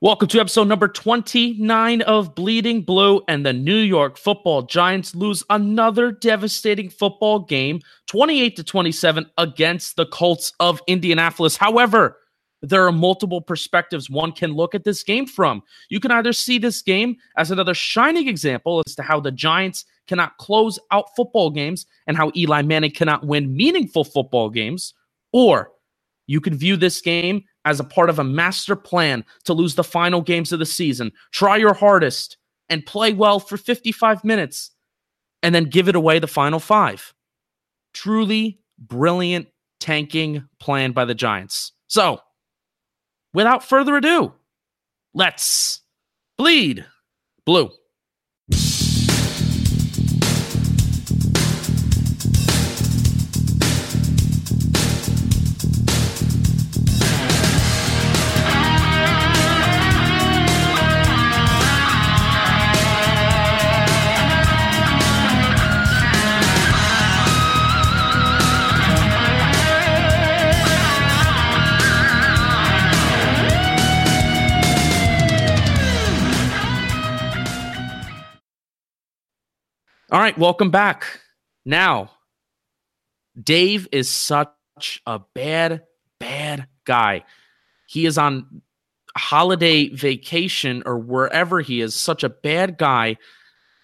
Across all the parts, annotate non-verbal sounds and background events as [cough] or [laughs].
Welcome to episode number 29 of Bleeding Blue, and the New York football Giants lose another devastating football game, 28 to 27 against the Colts of Indianapolis. However, there are multiple perspectives one can look at this game from. You can either see this game as another shining example as to how the Giants cannot close out football games and how Eli Manning cannot win meaningful football games, or you can view this game as a part of a master plan to lose the final games of the season. Try your hardest and play well for 55 minutes and then give it away the final five. Truly brilliant tanking plan by the Giants. So, without further ado, let's bleed blue. All right, welcome back. Now, Dave is such a bad, bad guy. He is on holiday vacation or wherever he is, such a bad guy.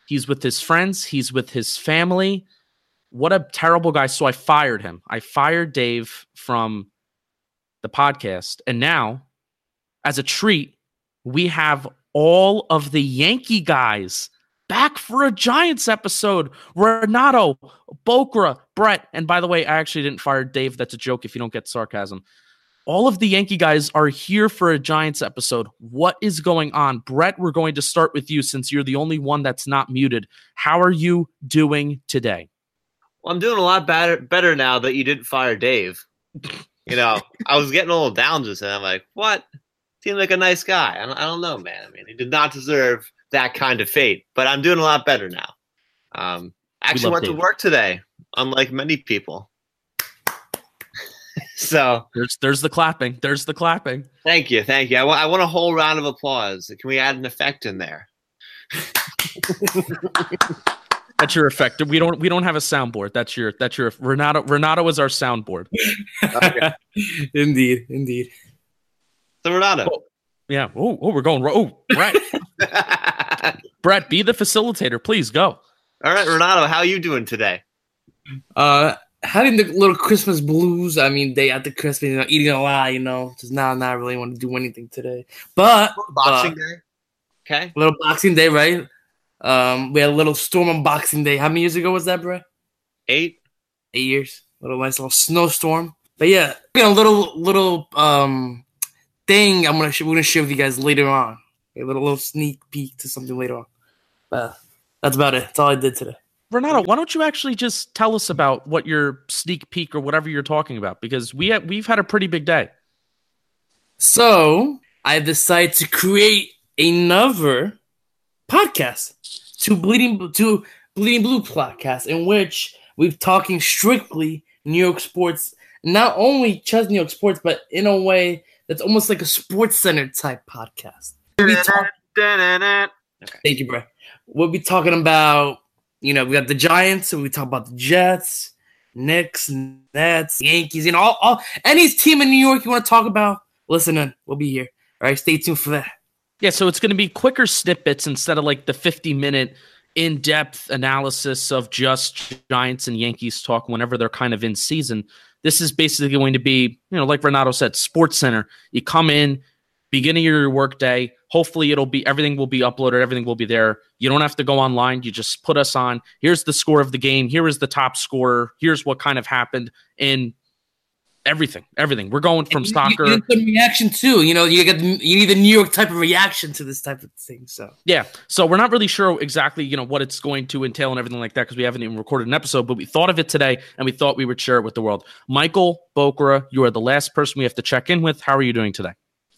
He's with his friends, he's with his family. What a terrible guy. So I fired him. I fired Dave from the podcast. And now, as a treat, we have all of the Yankee guys back for a Giants episode. Renato, Bokra, Brett, and by the way, I actually didn't fire Dave. That's a joke if you don't get sarcasm. All of the Yankee guys are here for a Giants episode. What is going on? Brett, we're going to start with you since you're the only one that's not muted. How are you doing today? Well, I'm doing a lot better better now that you didn't fire Dave. You know, [laughs] I was getting a little down just then. I'm like, what? Seemed like a nice guy. I don't, I don't know, man. I mean, he did not deserve that kind of fate. But I'm doing a lot better now. Um, actually went Dave. to work today, unlike many people. [laughs] so there's there's the clapping. There's the clapping. Thank you, thank you. I, w- I want a whole round of applause. Can we add an effect in there? [laughs] that's your effect. We don't we don't have a soundboard. That's your that's your Renato Renato is our soundboard. [laughs] okay. indeed, indeed. So Renato. Oh, yeah. Oh, oh, we're going. Oh, right. [laughs] Brett, be the facilitator, please go. All right, Renato, how are you doing today? Uh, having the little Christmas blues. I mean, day after Christmas, you know, eating a lot. You know, just now, not really want to do anything today. But Boxing uh, Day, okay, little Boxing Day, right? Um, we had a little storm on Boxing Day. How many years ago was that, Brett? Eight, eight years. Little nice little snowstorm. But yeah, a little little um thing I'm gonna sh- we're gonna share with you guys later on. A little little sneak peek to something later on. But that's about it. That's all I did today. Renato, why don't you actually just tell us about what your sneak peek or whatever you're talking about? Because we have, we've had a pretty big day. So I decided to create another podcast to bleeding to bleeding blue podcast in which we're talking strictly New York sports, not only just New York sports, but in a way that's almost like a sports center type podcast. We talk- okay. Thank you, bro. We'll be talking about, you know, we got the Giants, and we talk about the Jets, Knicks, Nets, Yankees, you know, all, all any team in New York you want to talk about, listen in. We'll be here. All right, stay tuned for that. Yeah, so it's going to be quicker snippets instead of like the 50 minute in depth analysis of just Giants and Yankees talk whenever they're kind of in season. This is basically going to be, you know, like Renato said, Sports Center. You come in, beginning of your workday. Hopefully, it'll be everything will be uploaded, everything will be there. You don't have to go online. You just put us on. Here's the score of the game. Here is the top scorer. Here's what kind of happened. And everything, everything. We're going from You- soccer. You, need some reaction too. You know, you get you need the New York type of reaction to this type of thing. So Yeah. So we're not really sure exactly, you know, what it's going to entail and everything like that because we haven't even recorded an episode, but we thought of it today and we thought we would share it with the world. Michael Bokra, you are the last person we have to check in with. How are you doing today?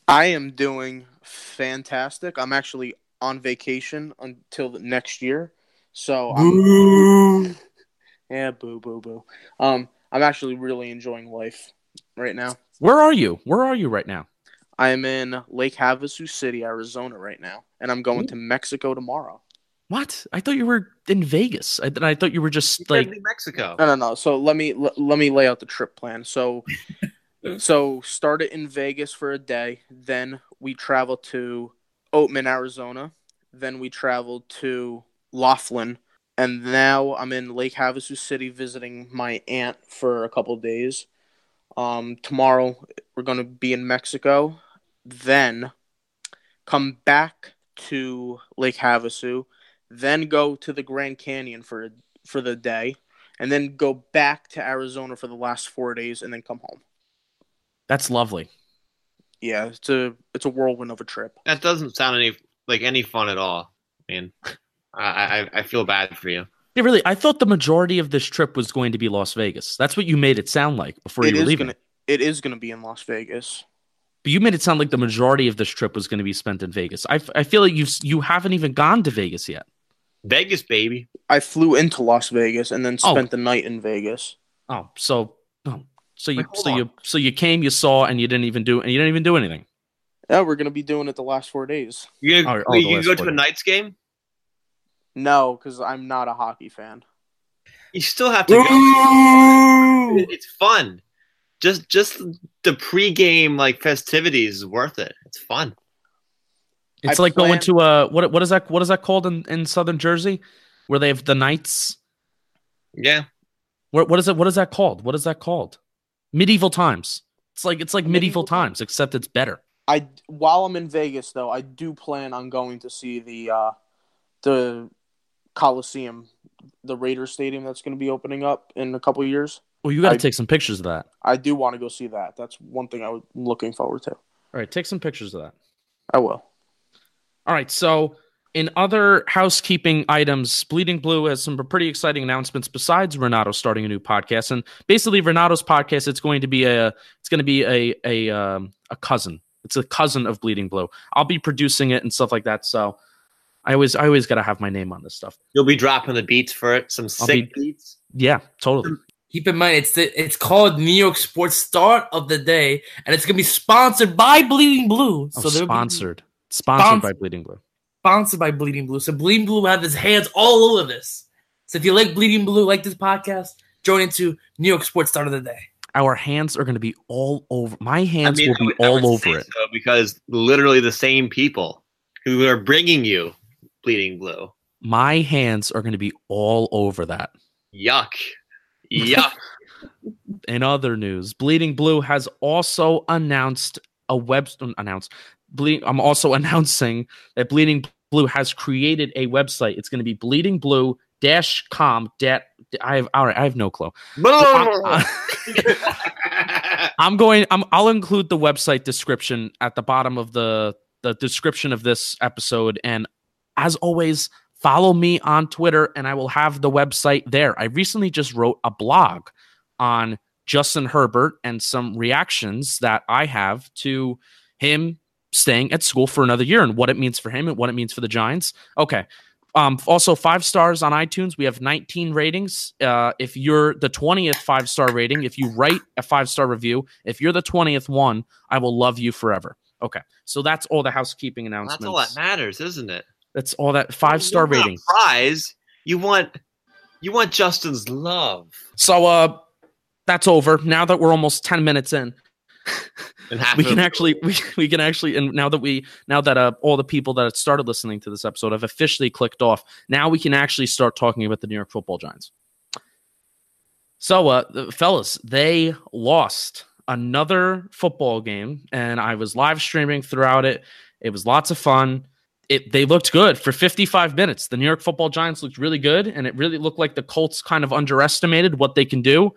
I am doing fantastic. I'm actually on vacation until the next year. So I'm yeah, boo boo boo. Um I'm actually really enjoying life right now. Where are you? Where are you right now? I am in Lake Havasu City, Arizona right now, and I'm going to Mexico tomorrow. What? I thought you were in Vegas. I, I thought you were just like, New Mexico. No, no, no. So let me let, let me lay out the trip plan. So [laughs] so start it in Vegas for a day, then we travel to Oatman, Arizona, then we travel to Laughlin, and now I'm in Lake Havasu City visiting my aunt for a couple days. Um, tomorrow we're going to be in Mexico, then come back to Lake Havasu, then go to the Grand Canyon for for the day, and then go back to Arizona for the last four days, and then come home. that's lovely. Yeah, it's a it's a whirlwind of a trip. That doesn't sound any like any fun at all. I mean, [laughs] I, I I feel bad for you. Yeah, really. I thought the majority of this trip was going to be Las Vegas. That's what you made it sound like before It you were leaving. gonna it is gonna be in Las Vegas. But you made it sound like the majority of this trip was going to be spent in Vegas. I, f- I feel like you you haven't even gone to Vegas yet. Vegas, baby. I flew into Las Vegas and then Oh. spent the night in Vegas. Oh, so oh, so you Wait, so on. you so you came, you saw, and you didn't even do and you didn't even do anything. Yeah, we're gonna be doing it the last four days. You gonna, Oh, oh, you the gonna go to a quarter. Knights game? No, because I'm not a hockey fan. You still have to go. It's fun. Just just the pregame like festivities is worth it. It's fun. It's I like going to uh what what is that what is that called in, in southern Jersey, where they have the Knights. Yeah. What what is it? What is that called? What is that called? Medieval times. It's like it's like medieval, Medieval times. times, except it's better. I while I'm in Vegas though, I do plan on going to see the uh, the Coliseum, the Raiders Stadium that's going to be opening up in a couple years. Well, you got to take some pictures of that. I do want to go see that. That's one thing I'm looking forward to. All right, take some pictures of that. I will. All right. So, in other housekeeping items, Bleeding Blue has some pretty exciting announcements besides Renato starting a new podcast. And basically, Renato's podcast it's going to be a it's going to be a a um, a cousin. It's a cousin of Bleeding Blue. I'll be producing it and stuff like that. So, I always I always got to have my name on this stuff. You'll be dropping the beats for it. Some sick be- beats. Yeah, totally. keep in mind it's the, it's called New York Sports Start of the Day, and it's gonna be sponsored by Bleeding Blue. Oh, So they'll be sponsored sponsored by Bleeding Blue. sponsored by Bleeding Blue. So Bleeding Blue have his hands all over this. So if you like Bleeding Blue, like this podcast, join into New York Sports Start of the Day. Our hands are going to be all over. My hands I mean, will I be would- I all say over it. so because literally the same people who are bringing you bleeding blue. My hands are going to be all over that. Yuck. [laughs] Yuck. in other news, Bleeding Blue has also announced a web announced. Bleeding, I'm also [laughs] announcing that Bleeding Blue has created a website. It's going to be Bleeding Blue dash com. Dat, I have all right. I have no clue. [laughs] I'm going. I'm. I'll include the website description at the bottom of the the description of this episode. And as always, follow me on Twitter, and I will have the website there. I recently just wrote a blog on Justin Herbert and some reactions that I have to him staying at school for another year and what it means for him and what it means for the Giants. Okay. Um, also, five stars on iTunes. We have 19 ratings. Uh, if you're the 20th five star rating, if you write a five star review, if you're the 20th one, I will love you forever. Okay. So that's all the housekeeping announcements. That's all that matters, isn't it? That's all that five star You want a rating. Prize. You want you want Justin's love. So, uh, that's over. Now that we're almost 10 minutes in, [laughs] we can actually we, we can actually and now that we now that uh, all the people that started listening to this episode have officially clicked off now we can actually start talking about the new york football giants so uh the fellas they lost another football game and i was live streaming throughout it it was lots of fun it they looked good for 55 minutes the new york football giants looked really good and it really looked like the colts kind of underestimated what they can do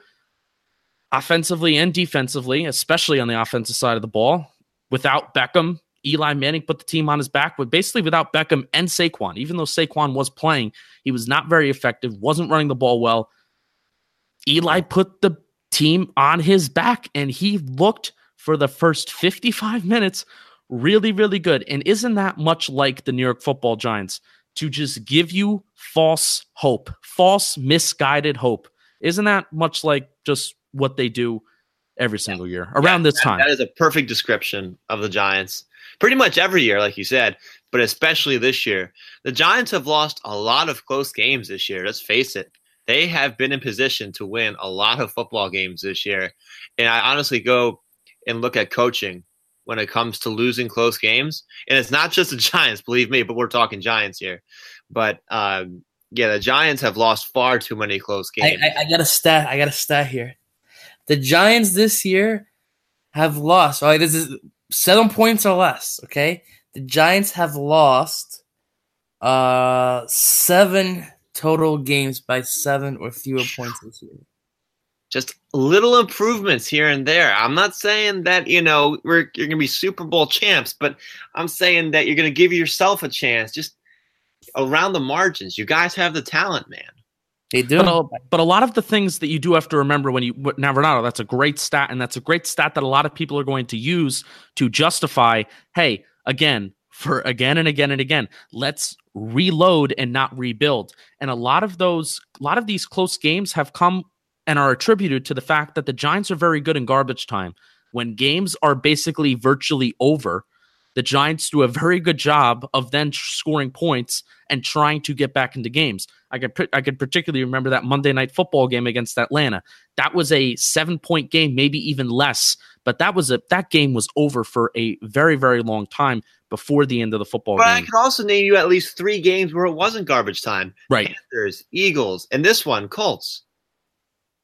offensively and defensively, especially on the offensive side of the ball. Without Beckham, Eli Manning put the team on his back, but basically without Beckham and Saquon. Even though Saquon was playing, he was not very effective, wasn't running the ball well. Eli put the team on his back, and he looked for the first 55 minutes really, really good. And isn't that much like the New York football giants to just give you false hope, false, misguided hope? Isn't that much like just what they do every single year around Yeah, this time? That is a perfect description of the Giants. Pretty much every year, like you said, but especially this year. The Giants have lost a lot of close games this year. Let's face it. They have been in position to win a lot of football games this year. And I honestly go and look at coaching when it comes to losing close games. And it's not just the [laughs] Giants, believe me, but we're talking Giants here. But um, yeah, the Giants have lost far too many close I, games. I, I got a stat. I got a stat here. The Giants this year have lost. All right, this is seven points or less. Okay, the Giants have lost uh seven total games by seven or fewer points this year. Just little improvements here and there. I'm not saying that you know we're you're gonna be Super Bowl champs, but I'm saying that you're gonna give yourself a chance. Just around the margins, you guys have the talent, man. They do. But a, but a lot of the things that you do have to remember when you now Renato, that's a great stat, and that's a great stat that a lot of people are going to use to justify. Hey, again, for again and again and again, let's reload and not rebuild. And a lot of those, a lot of these close games have come and are attributed to the fact that the Giants are very good in garbage time. When games are basically virtually over, the Giants do a very good job of then scoring points and trying to get back into games. I could I could particularly remember that Monday night football game against Atlanta. That was a seven point game, maybe even less. But that was a that game was over for a very very long time before the end of the football But I game. could also name you at least three games where it wasn't garbage time. Right. Panthers, Eagles, and this one, Colts.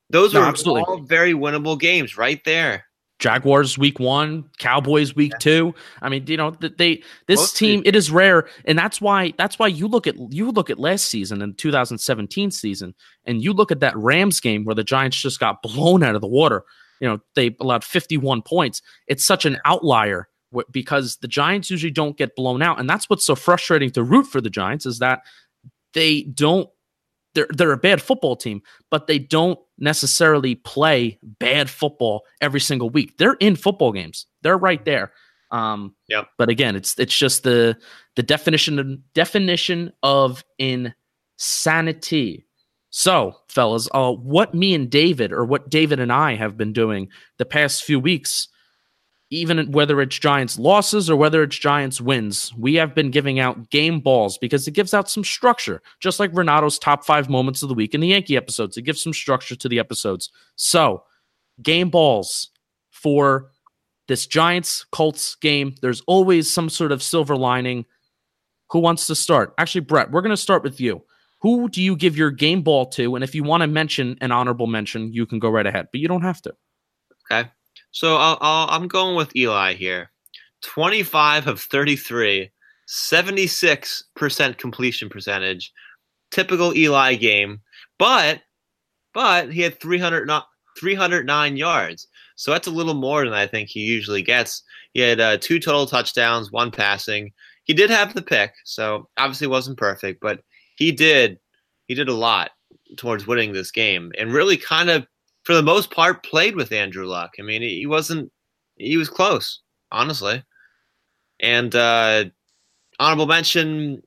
Those No, were absolutely. all very winnable games right there. Jaguars week one, Cowboys week two. I mean, you know, they this Most team seasons. it is rare, and that's why that's why you look at you look at last season and 2017 season, and you look at that Rams game where the Giants just got blown out of the water. You know, they allowed 51 points. It's such an outlier because the Giants usually don't get blown out, and that's what's so frustrating to root for the Giants is that they don't. They're they're a bad football team, but they don't necessarily play bad football every single week. They're in football games. They're right there. Um, Yep. But again, it's it's just the the definition of, definition of insanity. So, fellas, uh, what me and David, or what David and I have been doing the past few weeks, even whether it's Giants losses or whether it's Giants wins, we have been giving out game balls because it gives out some structure, just like Renato's top five moments of the week in the Yankee episodes. It gives some structure to the episodes. So, game balls for this Giants Colts game. There's always some sort of silver lining. Who wants to start? Actually, Brett, we're going to start with you. Who do you give your game ball to? And if you want to mention an honorable mention, you can go right ahead, but you don't have to. Okay. So I'll, I'm going with Eli here. 25 of 33, 76% completion percentage. Typical Eli game. But but he had 300 not 309 yards. So that's a little more than I think he usually gets. He had uh, two total touchdowns, one passing. He did have the pick, so obviously wasn't perfect, but he did he did a lot towards winning this game and really kind of for the most part played with Andrew Luck. I mean, he wasn't he was close, honestly. And uh honorable mention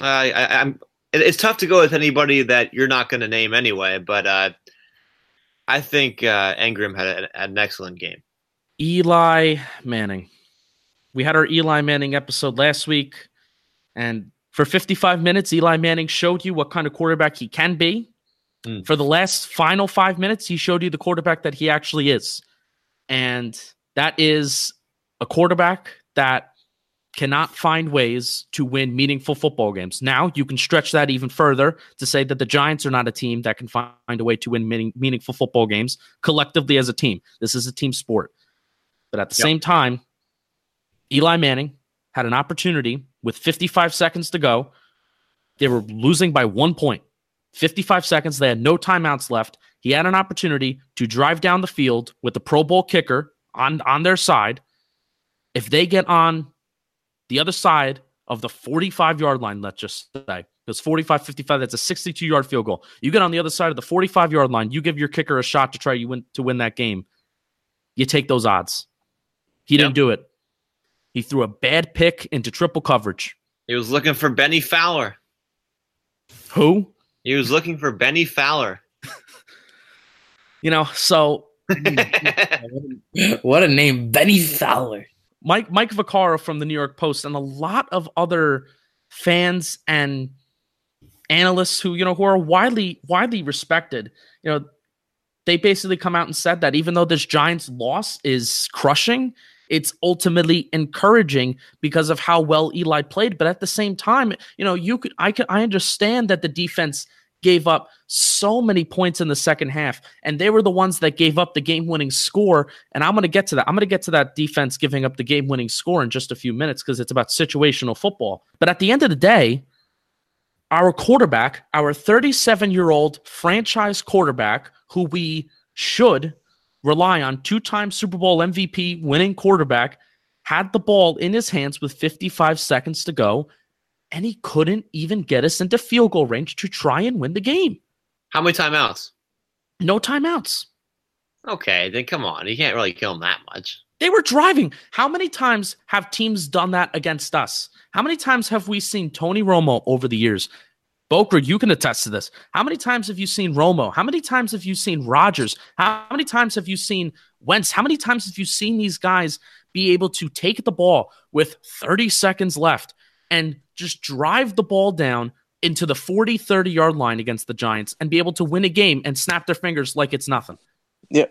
I, I it- it's tough to go with anybody that you're not going to name anyway, but uh I think uh Engram had, had an excellent game. Eli Manning. We had our Eli Manning episode last week, and for 55 minutes, Eli Manning showed you what kind of quarterback he can be. Mm. For the last final five minutes, he showed you the quarterback that he actually is. And that is a quarterback that cannot find ways to win meaningful football games. Now, you can stretch that even further to say that the Giants are not a team that can find a way to win meaning, meaningful football games collectively as a team. This is a team sport. But at the Yep. same time, Eli Manning had an opportunity with 55 seconds to go. They were losing by one point. 55 seconds. They had no timeouts left. He had an opportunity to drive down the field with the Pro Bowl kicker on on their side. If they get on the other side of the 45 yard line, let's just say, because 45 55, that's a 62 yard field goal. You get on the other side of the 45 yard line, you give your kicker a shot to try you win to win that game. You take those odds. He Yep. didn't do it. He threw a bad pick into triple coverage. He was looking for Bennie Fowler. Who? He was looking for Bennie Fowler. [laughs] You know, so [laughs] What a name, Bennie Fowler. Mike Mike Vaccaro from the New York Post and a lot of other fans and analysts who you know who are widely widely respected. You know, they basically come out and said that even though this Giants loss is crushing, it's ultimately encouraging because of how well Eli played. But at the same time, you know, you could I could I understand that the defense gave up so many points in the second half, and they were the ones that gave up the game-winning score. And I'm going to get to that. I'm going to get to that defense giving up the game-winning score in just a few minutes because it's about situational football. But at the end of the day, our quarterback, our 37-year-old franchise quarterback, who we should rely on, two-time Super Bowl MVP winning quarterback, had the ball in his hands with 55 seconds to go and he couldn't even get us into field goal range to try and win the game. How many timeouts? No timeouts. Okay, then come on. You can't really kill him that much. They were driving. How many times have teams done that against us? How many times have we seen Tony Romo over the years? Bokra, you can attest to this. How many times have you seen Romo? How many times have you seen Rodgers? How many times have you seen Wentz? How many times have you seen these guys be able to take the ball with 30 seconds left and just drive the ball down into the 40, 30 yard line against the Giants and be able to win a game and snap their fingers like it's nothing? Yeah.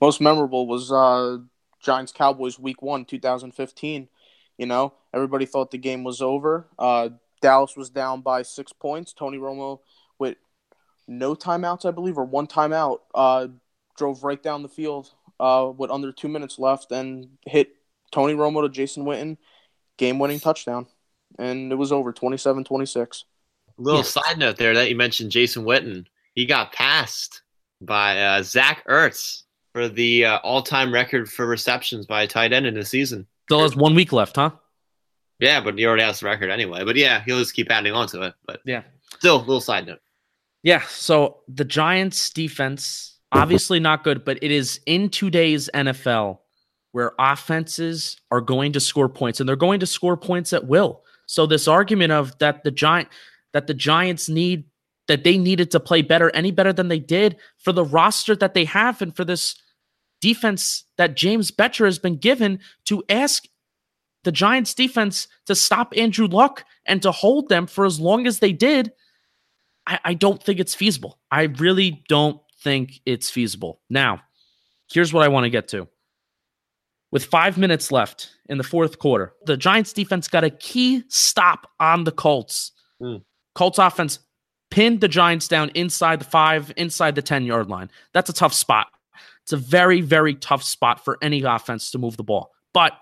Most memorable was uh, Giants Cowboys Week One, 2015. You know, everybody thought the game was over. Uh, Dallas was down by six points. Tony Romo, with no timeouts, I believe, or one timeout, uh, drove right down the field uh, with under two minutes left and hit Tony Romo to Jason Witten, game winning touchdown. And it was over 27 26. Little Yeah. side note there that you mentioned Jason Witten. He got passed by uh, Zach Ertz for the uh, all-time record for receptions by a tight end in a season. Still has one week left, huh? Yeah, but he already has the record anyway. But yeah, he'll just keep adding on to it. But Yeah. still, a little side note. Yeah. So the Giants defense, obviously not good, but it is in today's NFL where offenses are going to score points and they're going to score points at will. So this argument of that the giant that the Giants need that they needed to play better, any better than they did for the roster that they have and for this defense that James Bettcher has been given to ask the Giants defense to stop Andrew Luck and to hold them for as long as they did. I, I don't think it's feasible. I really don't think it's feasible. Now, here's what I want to get to. With five minutes left in the fourth quarter, the Giants defense got a key stop on the Colts. Hmm. Colts offense pinned the Giants down inside the five, inside the 10 yard line. That's a tough spot. It's a very, very tough spot for any offense to move the ball. But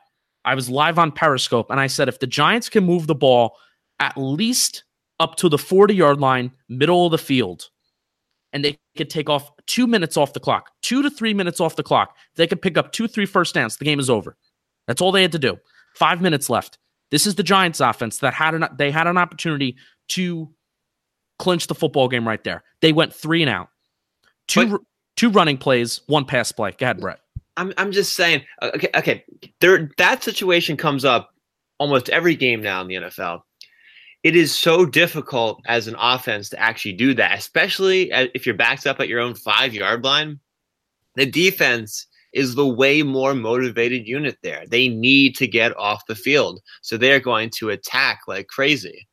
I was live on Periscope and I said if the Giants can move the ball at least up to the 40 yard line, middle of the field, and they could take off two minutes off the clock, two to three minutes off the clock. They could pick up two, three first downs, the game is over. That's all they had to do. Five minutes left. This is the Giants offense that had an they had an opportunity to clinch the football game right there. They went three and out. Two But- two running plays, one pass play. Go ahead, Brett. I'm I'm just saying. uh, Okay, okay. There, that situation comes up almost every game now in the NFL. It is so difficult as an offense to actually do that, especially if you're backed up at your own five yard line. The defense is the way more motivated unit there. They need to get off the field, so they're going to attack like crazy.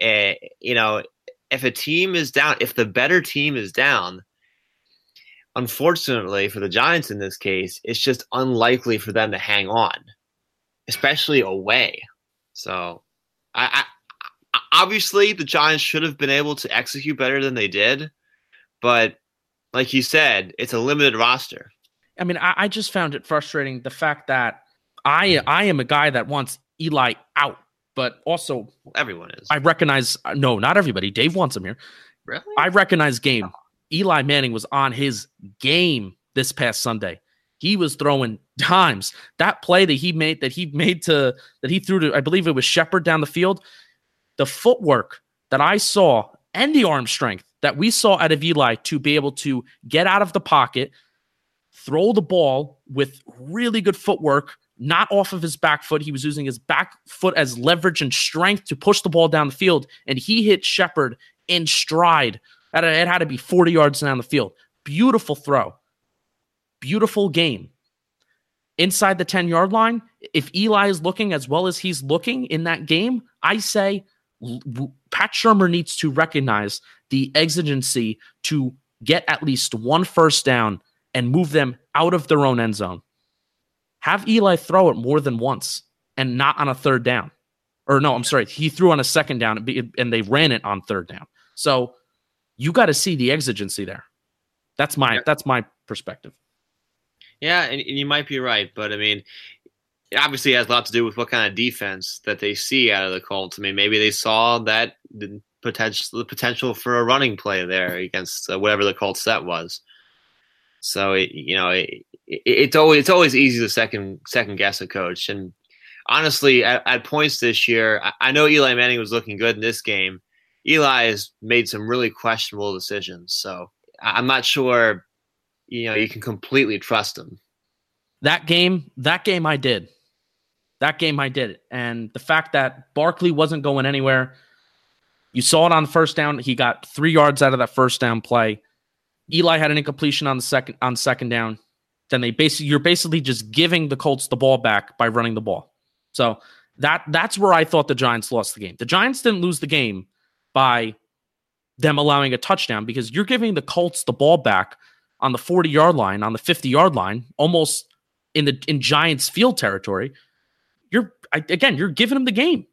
Eh, you know, if a team is down, if the better team is down, unfortunately for the Giants in this case, it's just unlikely for them to hang on, especially away. So, I, I obviously the Giants should have been able to execute better than they did, but like you said, it's a limited roster. I mean, I, I just found it frustrating the fact that I I am a guy that wants Eli out, but also Everyone is I recognize no, not everybody. Dave wants him here. really. I recognize game. Eli Manning was on his game this past Sunday. He was throwing dimes. That play that he made, that he made to, that he threw to, I believe it was Shepard down the field. The footwork that I saw and the arm strength that we saw out of Eli to be able to get out of the pocket, throw the ball with really good footwork, not off of his back foot. He was using his back foot as leverage and strength to push the ball down the field, and he hit Shepard in stride. It had to be 40 yards down the field. Beautiful throw. Beautiful game. Inside the 10 yard line, if Eli is looking as well as he's looking in that game, I say Pat Shurmur needs to recognize the exigency to get at least one first down and move them out of their own end zone. Have Eli throw it more than once and not on a third down. Or no, I'm sorry, he threw on a second down and they ran it on third down. So you got to see the exigency there. That's my yeah. that's my perspective. Yeah, and, and you might be right, but I mean, it obviously has a lot to do with what kind of defense that they see out of the Colts. I mean, maybe they saw that the potential the potential for a running play there against uh, whatever the Colts set was. So it, you know, it, it, it's always it's always easy to second second guess a coach. And honestly, at, at points this year, I, I, know Eli Manning was looking good in this game. Eli has made some really questionable decisions. So I'm not sure, you know, you can completely trust him. That game, that game, I did. That game I did. And the fact that Barkley wasn't going anywhere, you saw it on the first down. He got three yards out of that first down play. Eli had an incompletion on the second on second down. Then they basically you're basically just giving the Colts the ball back by running the ball. So that that's where I thought the Giants lost the game. The Giants didn't lose the game by them allowing a touchdown because you're giving the Colts the ball back on the 40 yard line, on the 50 yard line, almost in the in Giants field territory you're again you're giving them the game.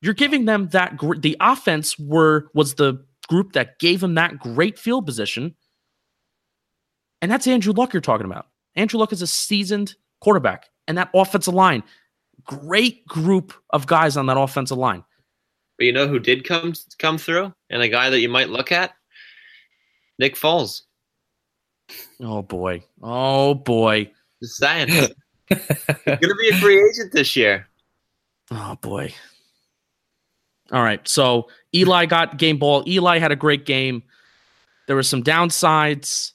You're giving them that gr- the offense were was the group that gave them that great field position. And that's Andrew Luck you're talking about. Andrew Luck is a seasoned quarterback, and that offensive line, great group of guys on that offensive line. But you know who did come come through, and a guy that you might look at, Nick Foles. Oh boy! Oh boy! Just saying. [laughs] gonna be a free agent this year. Oh boy. All right. So Eli got game ball. Eli had a great game. There were some downsides,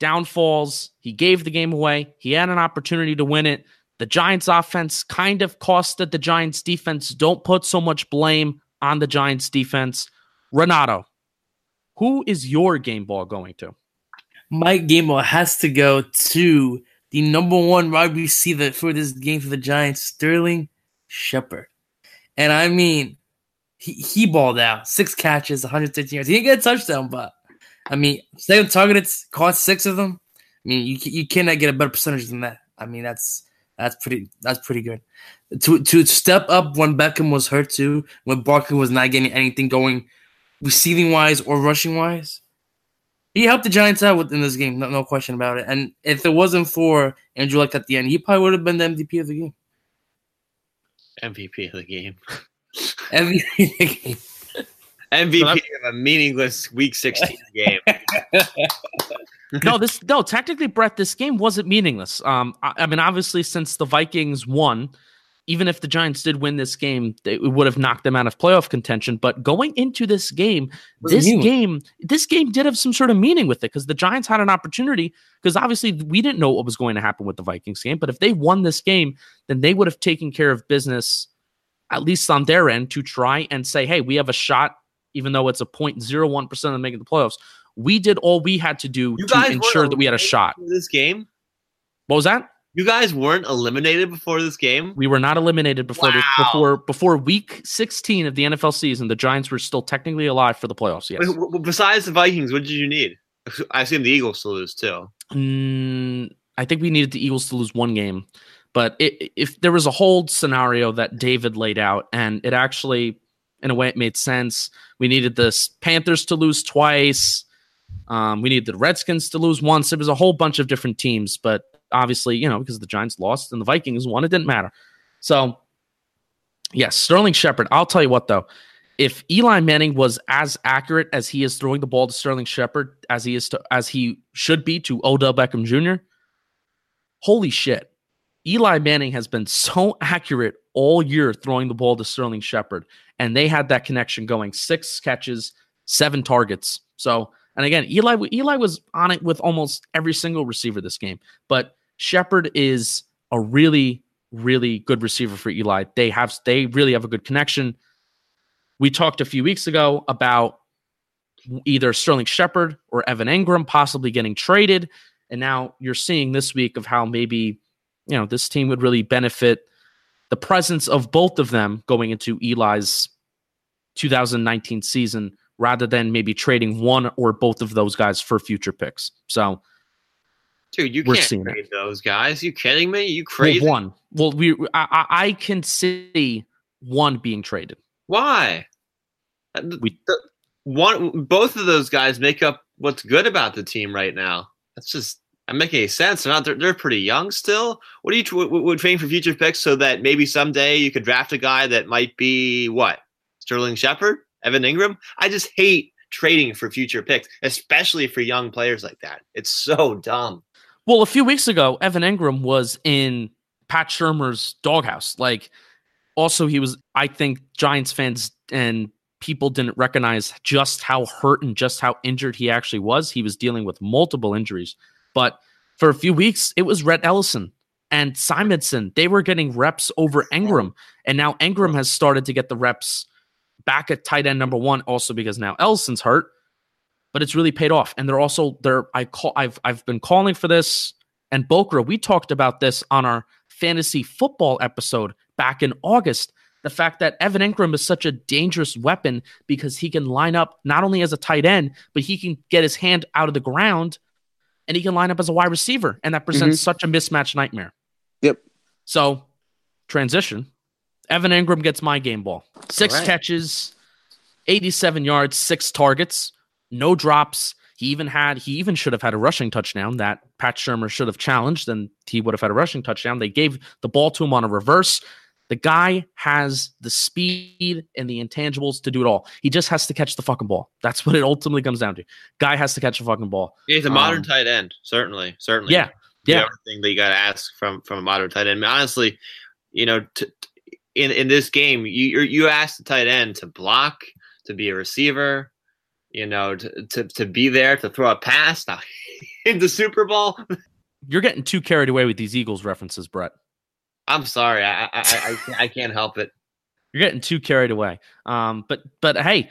downfalls. He gave the game away. He had an opportunity to win it. The Giants offense kind of costed the Giants defense. Don't put so much blame on the Giants defense. Renato, who is your game ball going to? My game ball has to go to the number one wide receiver for this game for the Giants, Sterling Shepard. And I mean, he, he balled out. Six catches, 115 yards. He didn't get a touchdown, but I mean, seven targets, caught six of them. I mean, you you cannot get a better percentage than that. I mean, that's that's pretty that's pretty good. To to step up when Beckham was hurt too, when Barkley was not getting anything going, receiving wise or rushing wise, he helped the Giants out in this game, no, no, question about it. And if it wasn't for Andrew Luck at the end, he probably would have been the MVP of the game. MVP of the game. MVP of the game. MVP of a meaningless Week 16 [laughs] game. [laughs] no, this no. Technically, Brett, this game wasn't meaningless. Um, I, I mean, obviously, since the Vikings won, even if the Giants did win this game, it would have knocked them out of playoff contention. But going into this game, this game, this game did have some sort of meaning with it because the Giants had an opportunity. Because obviously, we didn't know what was going to happen with the Vikings game. But if they won this game, then they would have taken care of business, at least on their end, to try and say, "Hey, we have a shot." Even though it's a 0.01 percent of making the playoffs, we did all we had to do you to ensure that we had a shot. This game. What was that? You guys weren't eliminated before this game. We were not eliminated before wow. this, before before week 16 of the NFL season. The Giants were still technically alive for the playoffs. Yes. Besides the Vikings, what did you need? I assume the Eagles to lose too. Mm, I think we needed the Eagles to lose one game, but it, if there was a whole scenario that David laid out, and it actually, in a way, it made sense. We needed the Panthers to lose twice. Um, we needed the Redskins to lose once. There was a whole bunch of different teams, but obviously, you know, because the Giants lost and the Vikings won, it didn't matter. So, yes, Sterling Shepard. I'll tell you what, though, if Eli Manning was as accurate as he is throwing the ball to Sterling Shepard as he is to as he should be to Odell Beckham Jr., holy shit. Eli Manning has been so accurate all year throwing the ball to Sterling Shepard, and they had that connection going. Six catches, seven targets. So, and again, Eli Eli was on it with almost every single receiver this game, but Shepard is a really, really good receiver for Eli. They have they really have a good connection. We talked a few weeks ago about either Sterling Shepard or Evan Engram possibly getting traded. And now you're seeing this week of how maybe, you know, this team would really benefit the presence of both of them going into Eli's 2019 season rather than maybe trading one or both of those guys for future picks. So, dude, you we're can't seeing trade those guys. You kidding me? You crazy? Well, one. Well, we I, I can see one being traded. Why? Uh, we the, one both of those guys make up what's good about the team right now. That's just I'm making sense. They're not. They're, they're pretty young still. What do you would train for future picks so that maybe someday you could draft a guy that might be what Sterling Shepard, Evan Engram? I just hate trading for future picks, especially for young players like that. It's so dumb. Well, a few weeks ago, Evan Engram was in Pat Shurmur's doghouse. Like, also, he was. I think Giants fans and people didn't recognize just how hurt and just how injured he actually was. He was dealing with multiple injuries. But for a few weeks, it was Rhett Ellison and Simonson. They were getting reps over Engram. And now Engram has started to get the reps back at tight end number one, also because now Ellison's hurt. But it's really paid off. And they're also they're I call I've I've been calling for this. And Bokra, we talked about this on our fantasy football episode back in August the fact that Evan Engram is such a dangerous weapon because he can line up not only as a tight end, but he can get his hand out of the ground and he can line up as a wide receiver. And that presents mm-hmm. such a mismatch nightmare. Yep. So, transition. Evan Engram gets my game ball. Six right. catches, 87 yards, six targets, no drops. He even had he even should have had a rushing touchdown that Pat Shurmur should have challenged, and he would have had a rushing touchdown. They gave the ball to him on a reverse. The guy has the speed and the intangibles to do it all. He just has to catch the fucking ball. That's what it ultimately comes down to. Guy has to catch the fucking ball. Yeah, he's a modern um, tight end, certainly, certainly. Yeah, yeah. Everything that you got to ask from from a modern tight end. I mean, honestly, you know, t- t- in in this game, you you ask the tight end to block, to be a receiver, you know, to to, to be there to throw a pass [laughs] in the Super Bowl. You're getting too carried away with these Eagles references, Brett. I'm sorry. I I, I, I can't help it. You're getting too carried away. Um, but but hey,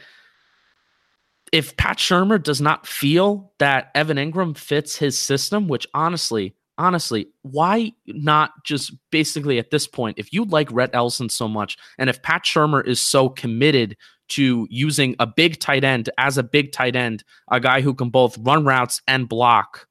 if Pat Shurmur does not feel that Evan Engram fits his system, which honestly, honestly, why not just basically at this point, if you like Rhett Ellison so much, and if Pat Shurmur is so committed to using a big tight end as a big tight end, a guy who can both run routes and block,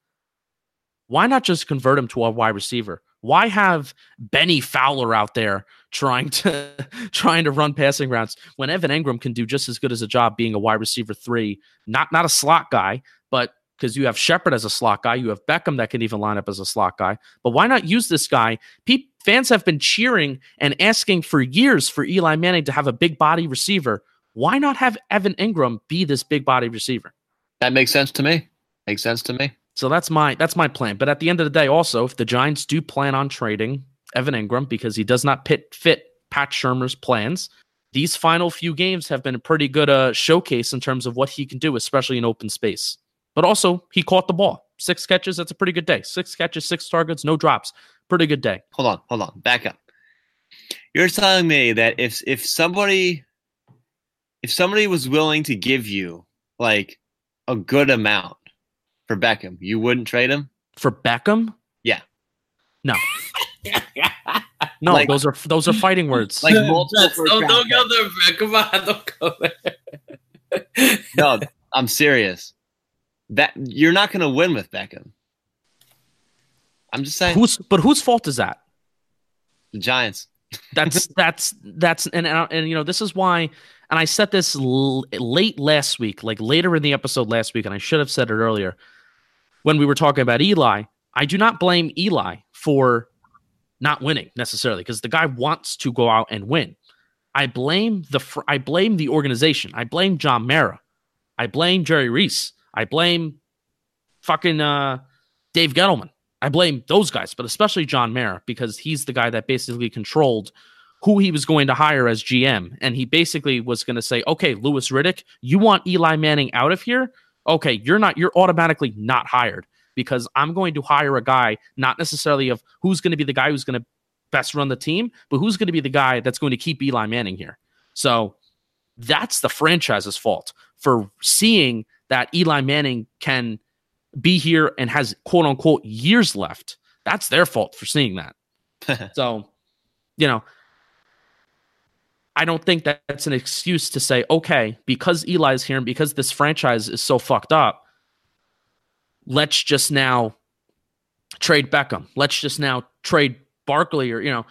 why not just convert him to a wide receiver? Why have Bennie Fowler out there trying to [laughs] trying to run passing routes when Evan Engram can do just as good as a job being a wide receiver three, not not a slot guy, but because you have Shepard as a slot guy, you have Beckham that can even line up as a slot guy. But why not use this guy? Pe- fans have been cheering and asking for years for Eli Manning to have a big body receiver. Why not have Evan Engram be this big body receiver? That makes sense to me. Makes sense to me. So that's my that's my plan. But at the end of the day, also, if the Giants do plan on trading Evan Engram because he does not pit, fit Pat Shurmur's plans, these final few games have been a pretty good uh, showcase in terms of what he can do, especially in open space. But also, he caught the ball. Six catches, that's a pretty good day. Six catches, six targets, no drops. Pretty good day. Hold on, hold on. Back up. You're telling me that if if somebody if somebody was willing to give you like a good amount for Beckham. You wouldn't trade him for Beckham? Yeah. No. [laughs] no, like, those are those are fighting words. Like multiple. Don't, don't go there, Come on, don't go there. no, [laughs] I'm serious. That you're not going to win with Beckham. I'm just saying. Who's but whose fault is that? The Giants. [laughs] that's that's that's and, and and you know this is why and I said this l- late last week, like later in the episode last week, and I should have said it earlier when we were talking about Eli, I do not blame Eli for not winning necessarily because the guy wants to go out and win. I blame the fr- I blame the organization. I blame John Mara. I blame Jerry Reese. I blame fucking uh, Dave Gettleman. I blame those guys, but especially John Mara because he's the guy that basically controlled who he was going to hire as GM. And he basically was going to say, okay, Louis Riddick, you want Eli Manning out of here? Okay, you're not, you're automatically not hired because I'm going to hire a guy, not necessarily of who's going to be the guy who's going to best run the team, but who's going to be the guy that's going to keep Eli Manning here. So that's the franchise's fault for seeing that Eli Manning can be here and has quote unquote years left. That's their fault for seeing that. [laughs] so, you know, I don't think that that's an excuse to say, okay, because Eli's here and because this franchise is so fucked up, let's just now trade Beckham. Let's just now trade Barkley or, you know,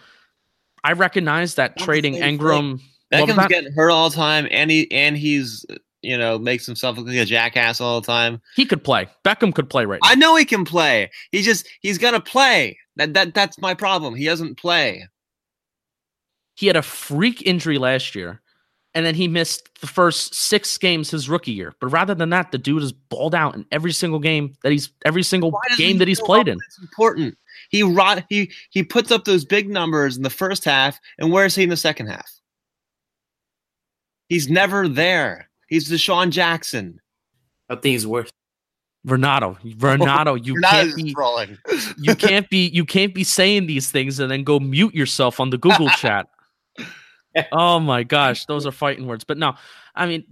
I recognize that the trading Engram. Beckham's that? getting hurt all the time, and he and he's you know makes himself look like a jackass all the time. he could play. Beckham could play right now. I know he can play. He just he's gonna play. That that that's my problem. He doesn't play. He had a freak injury last year, and then he missed the first six games his rookie year. But rather than that, the dude is balled out in every single game that he's every single game that he's played in. It's important. He rot. He he puts up those big numbers in the first half, and where is he in the second half? He's never there. He's DeSean Jackson. I think he's worse. Renato, Renato, you You're can't be you [laughs] can't be you can't be saying these things and then go mute yourself on the Google [laughs] chat. [laughs] Oh my gosh, those are fighting words. But no, I mean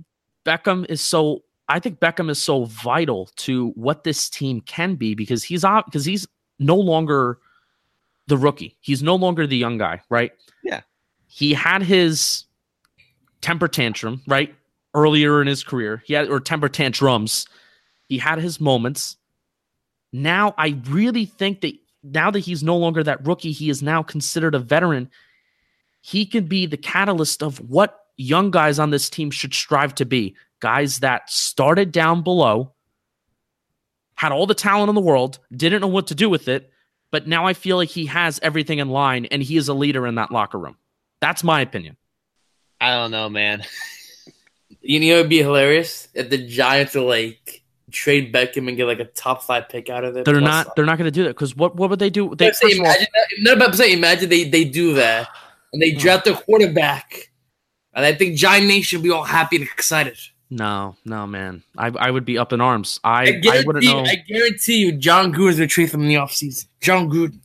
Beckham is so I think Beckham is so vital to what this team can be because he's out because he's no longer the rookie. He's no longer the young guy, right? Yeah. He had his temper tantrum, right? Earlier in his career. He had or temper tantrums. He had his moments. Now I really think that now that he's no longer that rookie, he is now considered a veteran. He can be the catalyst of what young guys on this team should strive to be. Guys that started down below, had all the talent in the world, didn't know what to do with it, but now I feel like he has everything in line and he is a leader in that locker room. That's my opinion. I don't know, man. You know, it'd be hilarious if the Giants are like trade Beckham and get like a top five pick out of it. They're not. They're not going to do that because what? What would they do? They I'm saying, of all, imagine, no, but I'm saying, imagine they, they do that and they draft a quarterback, and I think Giant Nation would be all happy and excited. no, no, man. I I would be up in arms. I I, I, guarantee, wouldn't know. I guarantee you, Jon Gruden's gonna trade them in the offseason. Jon Gruden.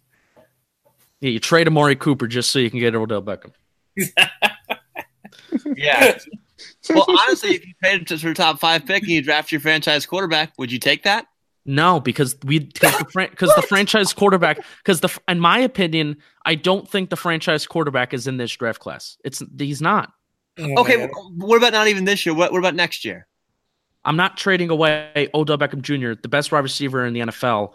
yeah, you trade Amari Cooper just so you can get Odell Beckham. [laughs] Yeah. well, honestly, if you traded to for a top five pick and you draft your franchise quarterback, would you take that? No, because we because the fran- cause the [laughs] franchise quarterback because the in my opinion, I don't think the franchise quarterback is in this draft class. It's he's not. Okay, well, what about not even this year? What, what about next year? I'm not trading away Odell Beckham Jr., the best wide receiver in the NFL,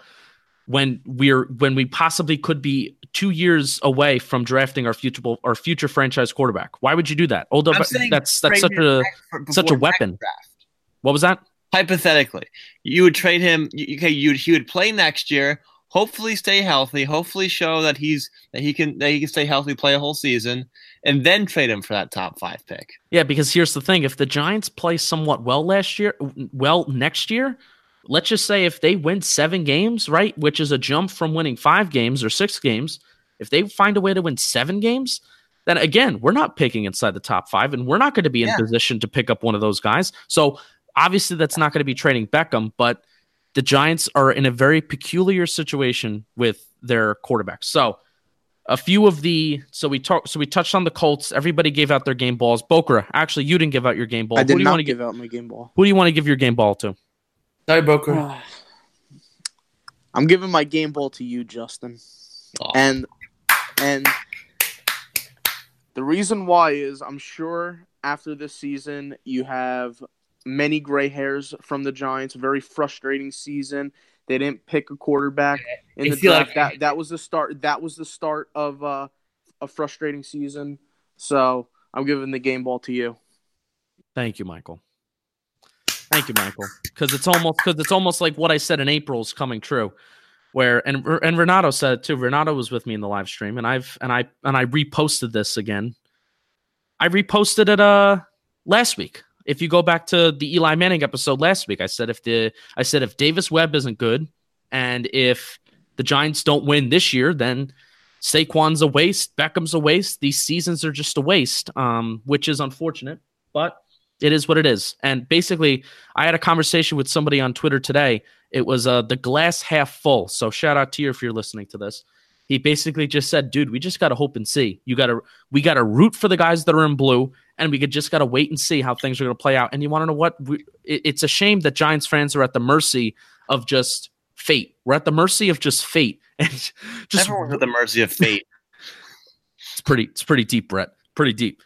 when we're when we possibly could be two years away from drafting our future our future franchise quarterback. Why would you do that? Odell, I'm Be- that's that's such a for- such a weapon. draft. what was that? Hypothetically, you would trade him. you- Okay, you he would play next year. Hopefully, stay healthy. Hopefully, show that he's that he can that he can stay healthy, play a whole season, and then trade him for that top five pick. Yeah, because here's the thing: if the Giants play somewhat well last year, well next year, let's just say if they win seven games, right, which is a jump from winning five games or six games, if they find a way to win seven games, then again, we're not picking inside the top five, and we're not going to be in Yeah. position to pick up one of those guys. So obviously, that's not going to be trading Beckham, but the Giants are in a very peculiar situation with their quarterback. So a few of the so we talked so we touched on the Colts. Everybody gave out their game balls. Bokra, actually, you didn't give out your game ball. I who did do you not want to give give? out my game ball. Who do you want to give your game ball to? Sorry, Bokra. [sighs] I'm giving my game ball to you, Justin. Aw. And and the reason why is I'm sure after this season you have many gray hairs from the Giants. Very frustrating season. They didn't pick a quarterback in the draft. like- that that was the start. That was the start of uh, a frustrating season. So I'm giving the game ball to you. Thank you, Michael. Thank you, Michael. Because it's almost because it's almost like what I said in April is coming true. Where and and Renato said it too. Renato was with me in the live stream, and I've and I and I reposted this again. I reposted it uh last week. If you go back to the Eli Manning episode last week, I said if the I said if Davis Webb isn't good and if the Giants don't win this year, then Saquon's a waste, Beckham's a waste. These seasons are just a waste, um, which is unfortunate, but it is what it is. And basically, I had a conversation with somebody on Twitter today. It was uh, the glass half full. So shout out to you if you're listening to this. He basically just said, "Dude, we just got to hope and see. You got to we got to root for the guys that are in blue, and we could just got to wait and see how things are going to play out." And you want to know what? We, it, it's a shame that Giants fans are at the mercy of just fate. We're at the mercy of just fate, [laughs] and just Everyone's at the mercy of fate. [laughs] it's pretty it's pretty deep, Brett. Pretty deep.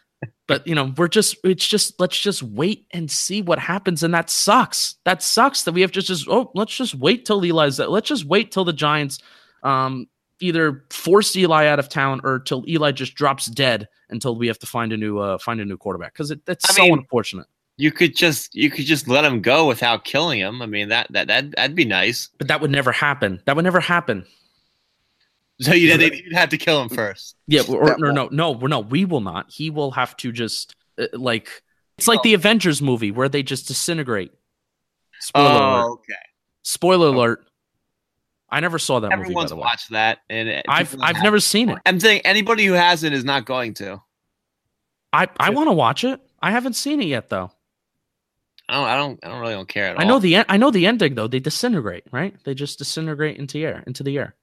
But you know, we're just it's just let's just wait and see what happens. And that sucks. That sucks that we have to just oh, let's just wait till Eli's let's just wait till the Giants um either force Eli out of town or till Eli just drops dead until we have to find a new uh find a new quarterback. Because it, that's I so mean- unfortunate. You could just you could just let him go without killing him. I mean that that that that'd be nice. But that would never happen. That would never happen. So you'd, you'd have to kill him first. Yeah, or, or won't- no, no, we're no, we will not. He will have to just uh, like it's like the Avengers movie where they just disintegrate. Spoiler alert. Oh, okay. Spoiler alert. I never saw that movie. By Everyone's the watched that, and it- I've I've have- never seen it. I'm saying anybody who hasn't is not going to. I I want to watch it. I haven't seen it yet though. I don't. I don't. I don't really don't care at all. I know the en- I know the ending though. They disintegrate, right? They just disintegrate into air, into the air.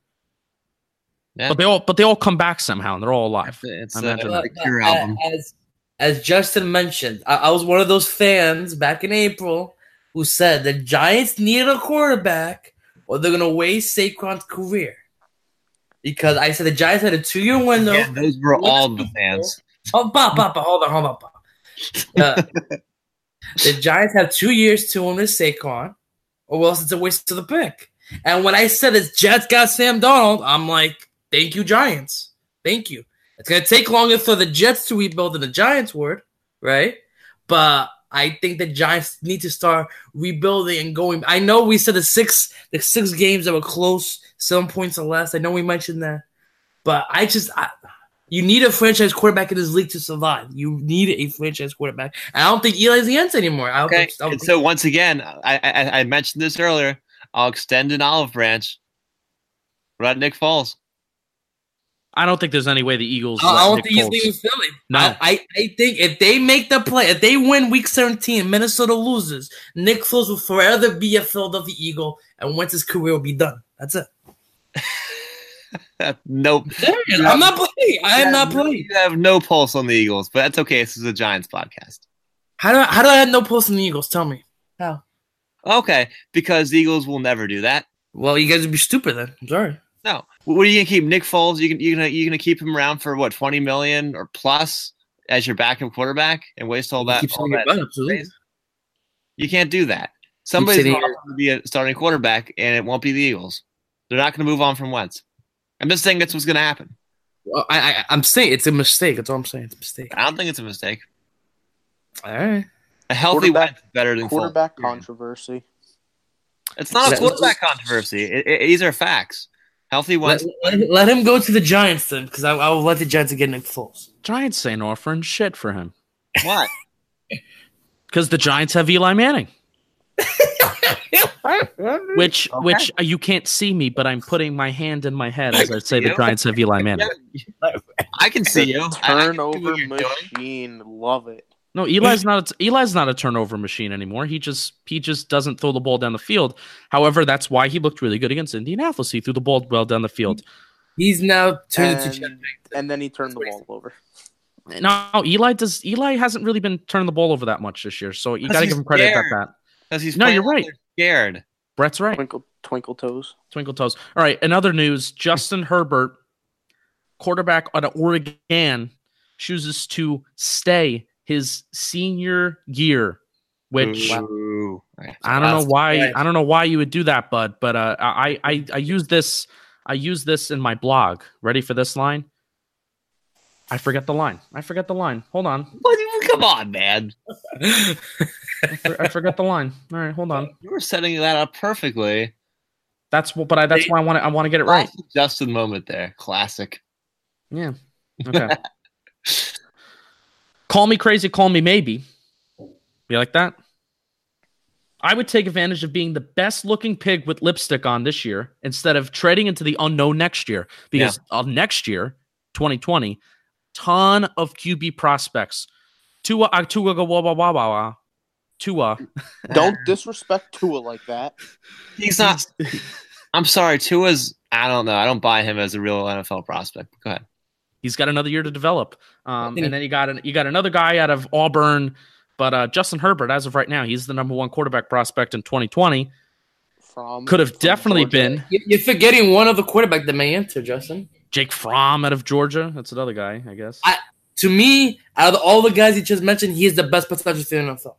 Yeah. But they all but they all come back somehow and they're all alive. It's I uh, imagine the Cure uh, album. As as Justin mentioned, I, I was one of those fans back in April who said the Giants need a quarterback or they're gonna waste Saquon's career. Because I said the Giants had a two year window. Yeah, those were all the fans. Oh, Papa, Papa, hold on, hold on, Papa. Uh, [laughs] the Giants have two years to win this Saquon, or else it's a waste of the pick. And when I said the Jets got Sam Darnold, I'm like, thank you, Giants. Thank you. It's gonna take longer for the Jets to rebuild than the Giants would, right? But I think the Giants need to start rebuilding and going. I know we said the six the six games that were close, seven points or less. I know we mentioned that, but I just I, you need a franchise quarterback in this league to survive. You need a franchise quarterback. And I don't think Eli's the answer anymore. I don't Okay. think, I And think- so once again, I, I I mentioned this earlier. I'll extend an olive branch. About Nick Foles? I don't think there's any way the Eagles. Oh, I, I don't Nick think he's Foles- leaving Philly. No. I, I, I think if they make the play, if they win Week 17, Minnesota loses, Nick Foles will forever be a Philadelphia Eagle, and once his career will be done. That's it. [laughs] nope. Serious. I'm not playing. I am not playing. You have no pulse on the Eagles, but that's okay. This is a Giants podcast. How do I, how do I have no pulse on the Eagles? Tell me. How? Okay, because the Eagles will never do that. Well, you guys would be stupid then. I'm sorry. No. What are you gonna keep Nick Foles? You can you gonna you gonna keep him around for what twenty million or plus as your backup quarterback and waste all that? All that butt, You can't do that. Somebody's going to be a starting quarterback, and it won't be the Eagles. They're not going to move on from Wentz. I'm just saying that's what's going to happen. Well, I, I, I'm saying it's a mistake. That's all I'm saying. It's a mistake. I don't think it's a mistake. All right. A healthy Quarterback- Wentz is better than Quarterback Foles. controversy. It's not a quarterback controversy. It, it- these are facts. Healthy Let, let, let him go to the Giants then, because I, I will let the Giants get Nick Foles. Giants ain't offering shit for him What? [laughs] because the Giants have Eli Manning, [laughs] which Okay. which uh, you can't see me, but I'm putting my hand in my head as I say the Giants have Eli Manning. I can see you. I- I can see Turnover what you're doing. machine. Love it. No, Eli's not. A, Eli's not a turnover machine anymore. He just he just doesn't throw the ball down the field. However, that's why he looked really good against Indianapolis. He threw the ball well down the field. He's now turned into And, and then he turned the ball over. Now Eli does. Eli hasn't really been turning the ball over that much this year, so you got to give him credit scared. about that. Because he's No, you're right. they're Scared. Brett's right. Twinkle, twinkle toes. Twinkle toes. All right. In other news, Justin Herbert, quarterback out of Oregon, chooses to stay his senior year, which Ooh. I don't know why. right. I don't know why you would do that, bud. But uh, I, I, I use this. I use this in my blog. Ready for this line? I forget the line. I forget the line. Hold on. What? Come on, man. I, for- I forget the line. All right, hold on. You were setting that up perfectly. That's what. But I, that's why I want to. I want to get it right. Classic Justin moment there. Classic. Yeah. Okay. [laughs] Call me crazy, call me maybe. You like that? I would take advantage of being the best looking pig with lipstick on this year instead of trading into the unknown next year because of next year, 2020, ton of QB prospects. Tua, uh, Tua, Tua, Tua, Tua, Tua. Don't disrespect Tua like that. He's not. [laughs] I'm sorry, Tua's. I don't know. I don't buy him as a real NFL prospect. Go ahead. He's got another year to develop, um, and then you got an, you got another guy out of Auburn, but uh, Justin Herbert, as of right now, he's the number one quarterback prospect in 2020. From Could have from definitely Georgia. been You- You're forgetting one of the quarterback that may enter, Justin. Jake Fromm out of Georgia. That's another guy, I guess. I- To me, out of all the guys you just mentioned, he is the best potential to the NFL.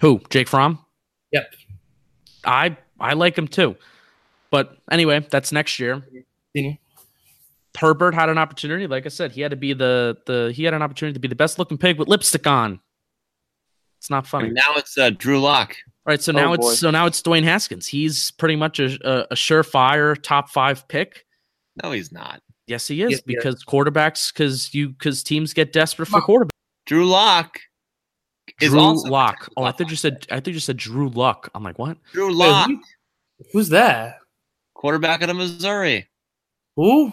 Who? Jake Fromm? Yep. I I like him too. But anyway, that's next year. Continue. Herbert had an opportunity. Like I said, he had to be the the he had an opportunity to be the best looking pig with lipstick on. It's not funny. And now it's uh, Drew Lock. All right, so Oh, now boy. it's so now it's Dwayne Haskins. He's pretty much a, a, a surefire top five pick. No, he's not. Yes, he is Yes, he is. because quarterbacks because you because teams get desperate for quarterbacks. Drew Lock is Drew also Lock. Oh, I thought you said I think you said Drew Luck. I'm like, what? Drew Lock, who- Who's that? quarterback out of Missouri. Who?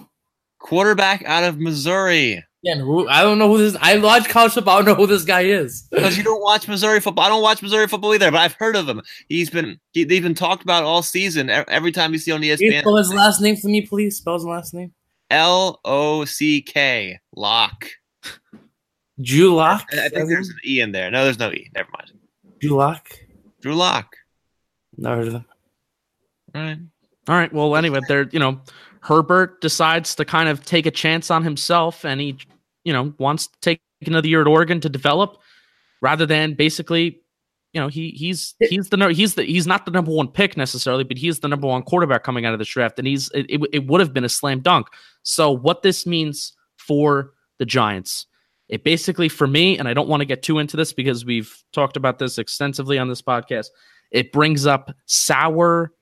Quarterback out of Missouri. Yeah, and? I don't know who this. I watch college football. I don't know who this guy is. [laughs] Because you don't watch Missouri football. I don't watch Missouri football either, but I've heard of him. He's been he, they've been talked about all season. Every time you see on Can you ESPN, spell his last name for me, please? Spell his last name. L O C K Lock. Drew Lock. I I think there's an E in there. No, there's no E. Never mind. Drew Lock. Drew Lock. Never heard of him. All right. All right. Well, anyway, there, you know, Herbert decides to kind of take a chance on himself and he, you know, wants to take another year at Oregon to develop rather than basically, you know, he he's he's the he's the he's not the number one pick necessarily, but he's the number one quarterback coming out of the draft and he's it, it, it would have been a slam dunk. So what this means for the Giants, it basically for me, and I don't want to get too into this because we've talked about this extensively on this podcast. It brings up sour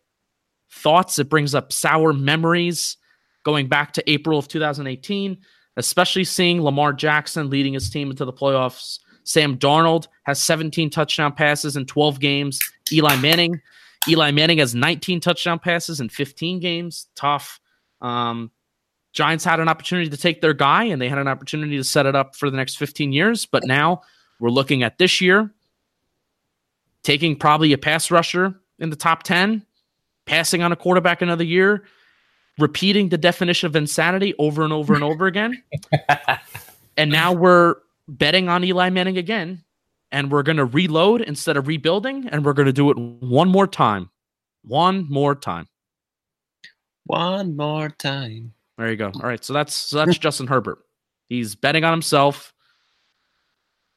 thoughts. It brings up sour memories going back to April of 2018, especially seeing Lamar Jackson leading his team into the playoffs. Sam Darnold has 17 touchdown passes in 12 games. Eli Manning, Eli Manning has 19 touchdown passes in 15 games. Tough. Um, Giants had an opportunity to take their guy, and they had an opportunity to set it up for the next 15 years. But now we're looking at this year, taking probably a pass rusher in the top 10, passing on a quarterback another year, repeating the definition of insanity over and over and over again. [laughs] and now we're betting on Eli Manning again, and we're going to reload instead of rebuilding, and we're going to do it one more time. One more time. One more time. There you go. All right. So that's so that's [laughs] Justin Herbert. He's betting on himself.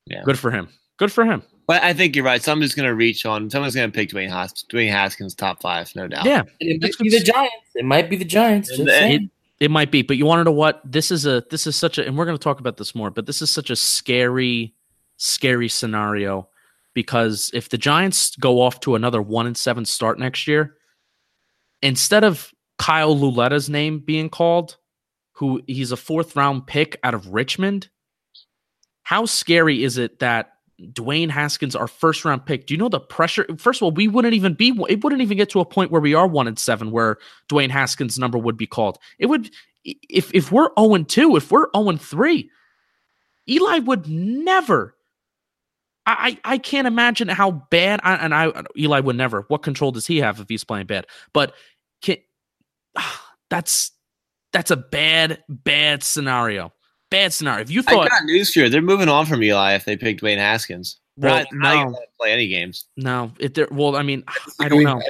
Yeah. Good for him. Good for him. But I think you're right. Somebody's going to reach on. Someone's going to pick Dwayne, Has- Dwayne Haskins top five, no doubt. Yeah. It might be the Giants. It might be the Giants. Just And- saying. It might be, but you want to know what? This is a this is such a and we're going to talk about this more, but this is such a scary scary scenario because if the Giants go off to another 1 and 7 start next year, instead of Kyle Lauletta's name being called, who he's a fourth round pick out of Richmond, how scary is it that Dwayne Haskins, our first round pick, do you know the pressure? First of all, we wouldn't even be, it wouldn't even get to a point where we are one and seven, where Dwayne Haskins' number would be called. It would, if if we're 0 and 2, if we're 0 and 3, Eli would never. I, I can't imagine how bad, I, and I Eli would never. What control does he have if he's playing bad? But can, [sighs] that's that's a bad bad scenario. Bad scenario. If you I thought got news for you. They're moving on from Eli if they pick Dwayne Haskins. They're Well, not, not no. gonna play any games. No, it there. Well, I mean, I don't know.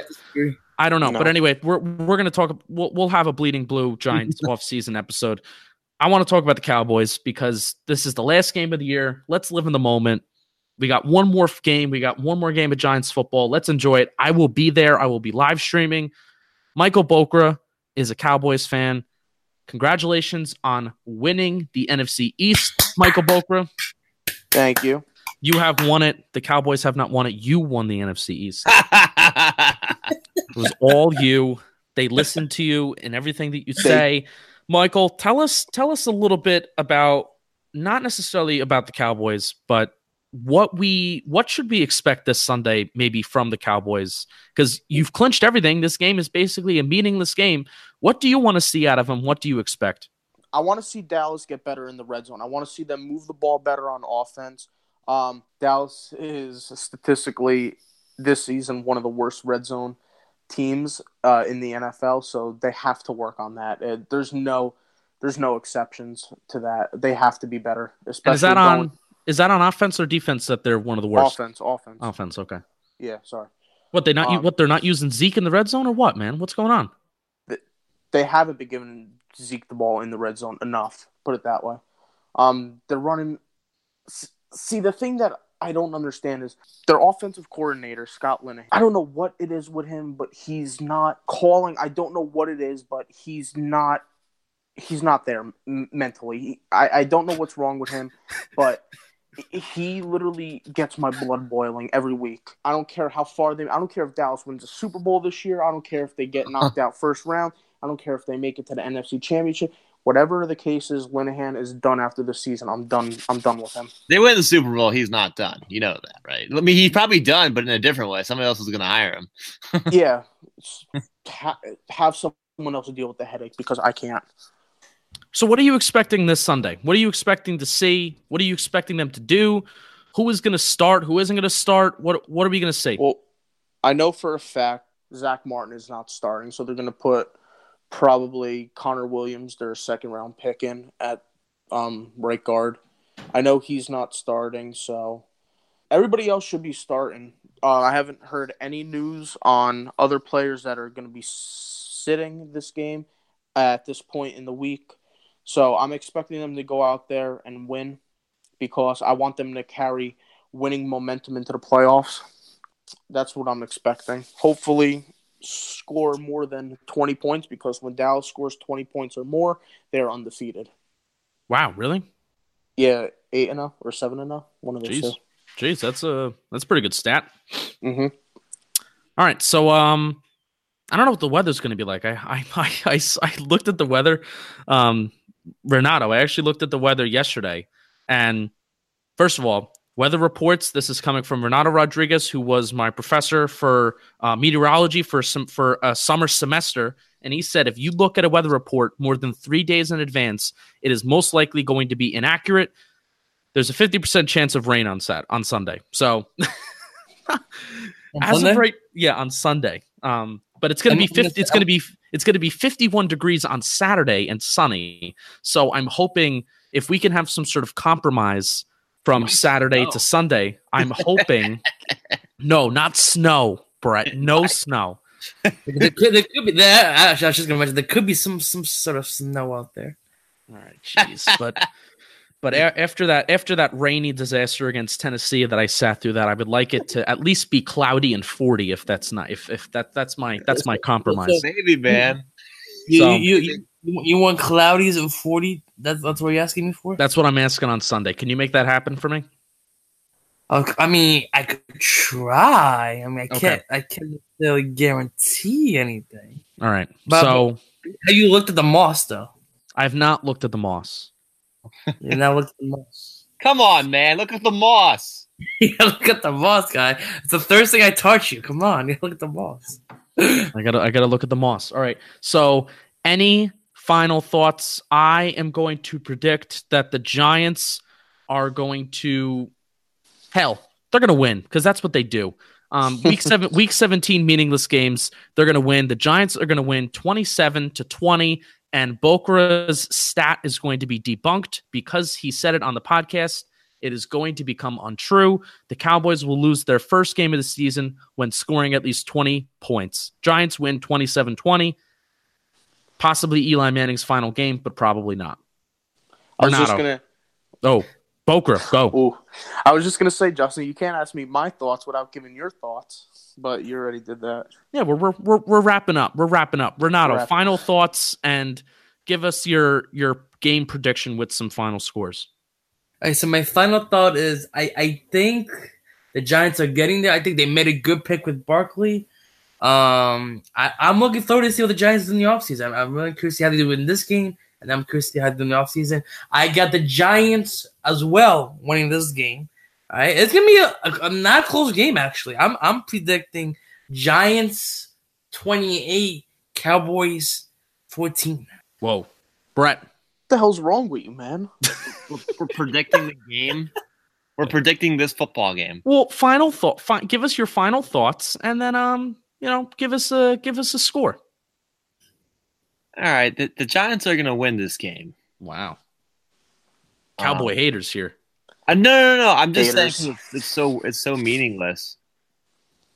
I don't know. No. But anyway, we're we're gonna talk. We'll we'll have a bleeding blue Giants [laughs] off season episode. I want to talk about the Cowboys because this is the last game of the year. Let's live in the moment. We got one more game. We got one more game of Giants football. Let's enjoy it. I will be there. I will be live streaming. Michael Bokra is a Cowboys fan. Congratulations on winning the NFC East, Michael Bokra. Thank you. You have won it. The Cowboys have not won it. You won the NFC East. [laughs] It was all you. They listened to you and everything that you say. Michael, tell us tell us a little bit about not necessarily about the Cowboys, but what we what should we expect this Sunday maybe from the Cowboys because you've clinched everything. This game is basically a meaningless game. What do you want to see out of them? What do you expect? I want to see Dallas get better in the red zone. I want to see them move the ball better on offense. Um, Dallas is statistically this season one of the worst red zone teams uh, in the NFL, so they have to work on that. Uh, there's no there's no exceptions to that. They have to be better. Especially And is that going- on is that on offense or defense that they're one of the worst? offense? Offense. Offense, okay. Yeah, sorry. What they not Um, what they're not using Zeke in the red zone or what, man? What's going on? They haven't been giving Zeke the ball in the red zone enough. Put it that way. Um, they're running. See, the thing that I don't understand is their offensive coordinator Scott Linehan. I don't know what it is with him, but he's not calling. I don't know what it is, but he's not. He's not there m- mentally. He- I, I don't know what's wrong with him, but he literally gets my blood boiling every week. I don't care how far they. I don't care if Dallas wins a Super Bowl this year. I don't care if they get knocked out first round. I don't care if they make it to the NFC Championship. Whatever the case is, Linehan is done after the season. I'm done. I'm done with him. They win the Super Bowl. He's not done. You know that, right? I mean, he's probably done, but in a different way. Somebody else is going to hire him. [laughs] yeah, ha- have someone else deal with the headache because I can't. So what are you expecting this Sunday? What are you expecting to see? What are you expecting them to do? Who is going to start? Who isn't going to start? What what are we going to see? Well, I know for a fact Zack Martin is not starting, so they're going to put probably Connor Williams, their second round pick, in at um, right guard. I know he's not starting, so everybody else should be starting. Uh, I haven't heard any news on other players that are going to be sitting this game at this point in the week. So I'm expecting them to go out there and win because I want them to carry winning momentum into the playoffs. That's what I'm expecting. Hopefully, score more than 20 points because when Dallas scores 20 points or more, they're undefeated. Wow, really? Yeah, 8 and 0 or 7 and 0, one of those Jeez. two. Jeez, that's a that's a pretty good stat. hmm All right, so um, I don't know what the weather's going to be like. I I, [laughs] I I I looked at the weather, um, Renato. I actually looked at the weather yesterday, and first of all, weather reports. This is coming from Renato Rodriguez, who was my professor for uh, meteorology for some for a summer semester, and he said if you look at a weather report more than three days in advance, it is most likely going to be inaccurate. There's a fifty percent chance of rain on set on Sunday. So. [laughs] On As Sunday? of right, yeah, on Sunday. Um, but it's gonna be fifty. say- It's gonna be it's gonna be fifty-one degrees on Saturday and sunny. So I'm hoping if we can have some sort of compromise from Saturday snow. to Sunday, I'm hoping. [laughs] no, not snow, Brett. No snow. there, could, there could be there. I was just gonna mention there could be some some sort of snow out there. All right, jeez, but. [laughs] But a- after that, after that rainy disaster against Tennessee that I sat through, that I would like it to at least be cloudy and forty. If that's not, if if that that's my that's my compromise. Maybe, man. You So- you, you you you want cloudies and forty? That's that's what you're asking me for. That's what I'm asking on Sunday. Can you make that happen for me? Okay, I mean, I could try. I mean, I can't. I can't really guarantee anything. All right. But- so Have you looked at the moss though? I've not looked at the moss. You not looked at the moss. Come on, man. Look at the moss. [laughs] you gotta look at the moss, guy. It's the first thing I taught you. Come on, [laughs] you look at the moss. I gotta I gotta look at the moss. All right. So any final thoughts? I am going to predict that the Giants are going to hell. They're gonna win because that's what they do. Um, [laughs] week seven, week seventeen, meaningless games. They're gonna win. The Giants are gonna win twenty-seven to twenty, and Bokra's stat is going to be debunked because he said it on the podcast. It is going to become untrue. The Cowboys will lose their first game of the season when scoring at least 20 points. Giants win 27 20. Possibly Eli Manning's final game, but probably not. I was just gonna. Oh, Bokra, go. Ooh, I was just gonna say, Justin, you can't ask me my thoughts without giving your thoughts, but you already did that. Yeah, we're, we're, we're, we're wrapping up. We're wrapping up. Renato, Wrapping final thoughts and give us your your game prediction with some final scores. Okay, so my final thought is I, I think the Giants are getting there. I think they made a good pick with Barkley. Um, I, I'm looking forward to see what the Giants do in the offseason. I'm, I'm really curious to see how they do in this game and I'm curious to see how they do in the offseason. I got the Giants as well winning this game. All right, it's gonna be a, a, a not close game actually. I'm I'm predicting Giants 28, Cowboys 14. Whoa, Brett. What the hell's wrong with you, man? We're, [laughs] we're predicting the game. We're predicting this football game. Well, final thought. Fi- give us your final thoughts, and then um, you know, give us a give us a score. All right, the, the Giants are going to win this game. Wow. Cowboy Um, haters here. Uh, no, no, no. I'm just Haters. saying it's, it's so it's so meaningless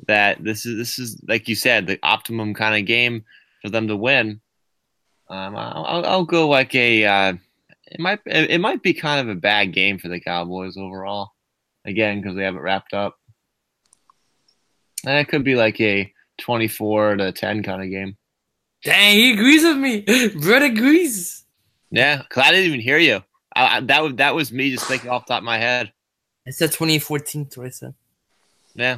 that this is this is like you said the optimum kind of game for them to win. Um, I'll, I'll, I'll go like a uh, it might it, it might be kind of a bad game for the Cowboys overall. Again, because they haven't wrapped up. And it could be like a 24 to 10 kind of game. Dang, he agrees with me. [laughs] Brett agrees. Yeah, because I didn't even hear you. I, I, that was that was me just thinking off the top of my head. I said 2014 to what I said. Yeah.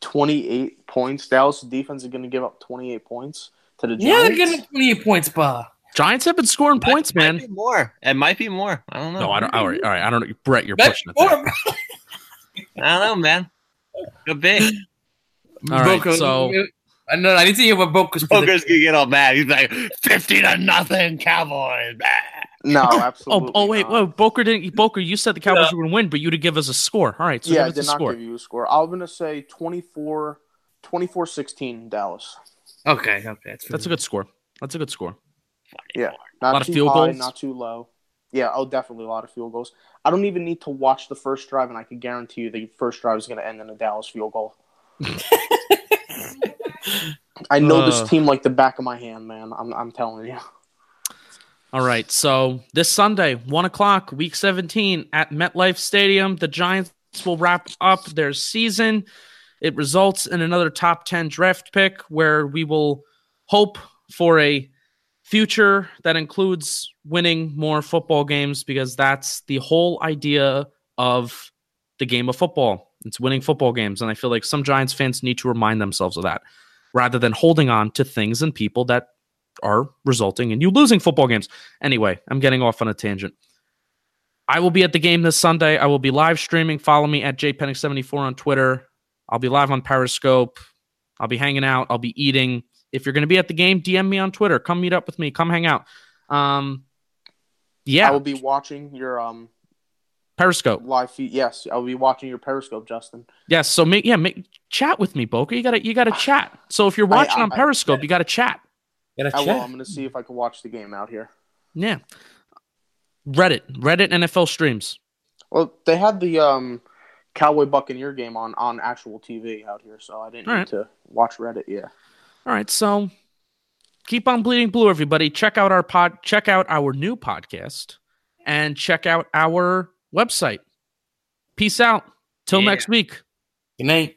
28 points. Dallas defense is going to give up 28 points to the Yeah, they're Giants. getting 28 points, bah. Giants have been scoring points, Might man. be more. It might be more. I don't know. No, I don't. All right, all right. I don't know. Brett, you're That's pushing it. more. [laughs] I don't know, man. Could be. All right, Boko- so- I know. I need to hear what Boca's Poker's gonna get all mad. He's like, 50 to nothing, Cowboys. Bah. No, [laughs] Oh, absolutely. oh, wait, not. whoa, Bokra didn't. Bokra, you said the Cowboys were going to win, but you did give us a score. All right, so yeah, I give did us a not score. give you a score. I'm going to say 24 24 16 Dallas. Okay, okay. That's, That's a good score. That's a good score. Yeah. Not Lot of too field high, goals? not too low. Yeah, oh, definitely a lot of field goals. I don't even need to watch the first drive, and I can guarantee you the first drive is going to end in a Dallas field goal. [laughs] I know Uh. this team like the back of my hand, man. I'm, I'm telling you. All right, so this Sunday, one o'clock, week 17 at MetLife Stadium, the Giants will wrap up their season. It results in another top 10 draft pick where we will hope for a future that includes winning more football games because that's the whole idea of the game of football. It's winning football games. And I feel like some Giants fans need to remind themselves of that rather than holding on to things and people that are resulting in you losing football games. Anyway, I'm getting off on a tangent. I will be at the game this Sunday. I will be live streaming. Follow me at jpennick74 on Twitter. I'll be live on Periscope. I'll be hanging out. I'll be eating. If you're going to be at the game, DM me on Twitter. Come meet up with me. Come hang out. Um, yeah, I will be watching your um Periscope. live feed. Yes, I will be watching your Periscope, Justin. Yes. So make yeah, make chat with me, Bokra. You gotta you gotta [sighs] chat. So if you're watching I- on Periscope, you gotta chat. Gotta I will. check. I'm going to see if I can watch the game out here. Yeah. Reddit, Reddit NFL streams. Well, they had the um Cowboy Buccaneer game on on actual TV out here, so I didn't All need right. to watch Reddit. Yeah. All right, so keep on bleeding blue, everybody. Check out our pod. Check out our new podcast, and check out our website. Peace out. Till Yeah. next week. Good night.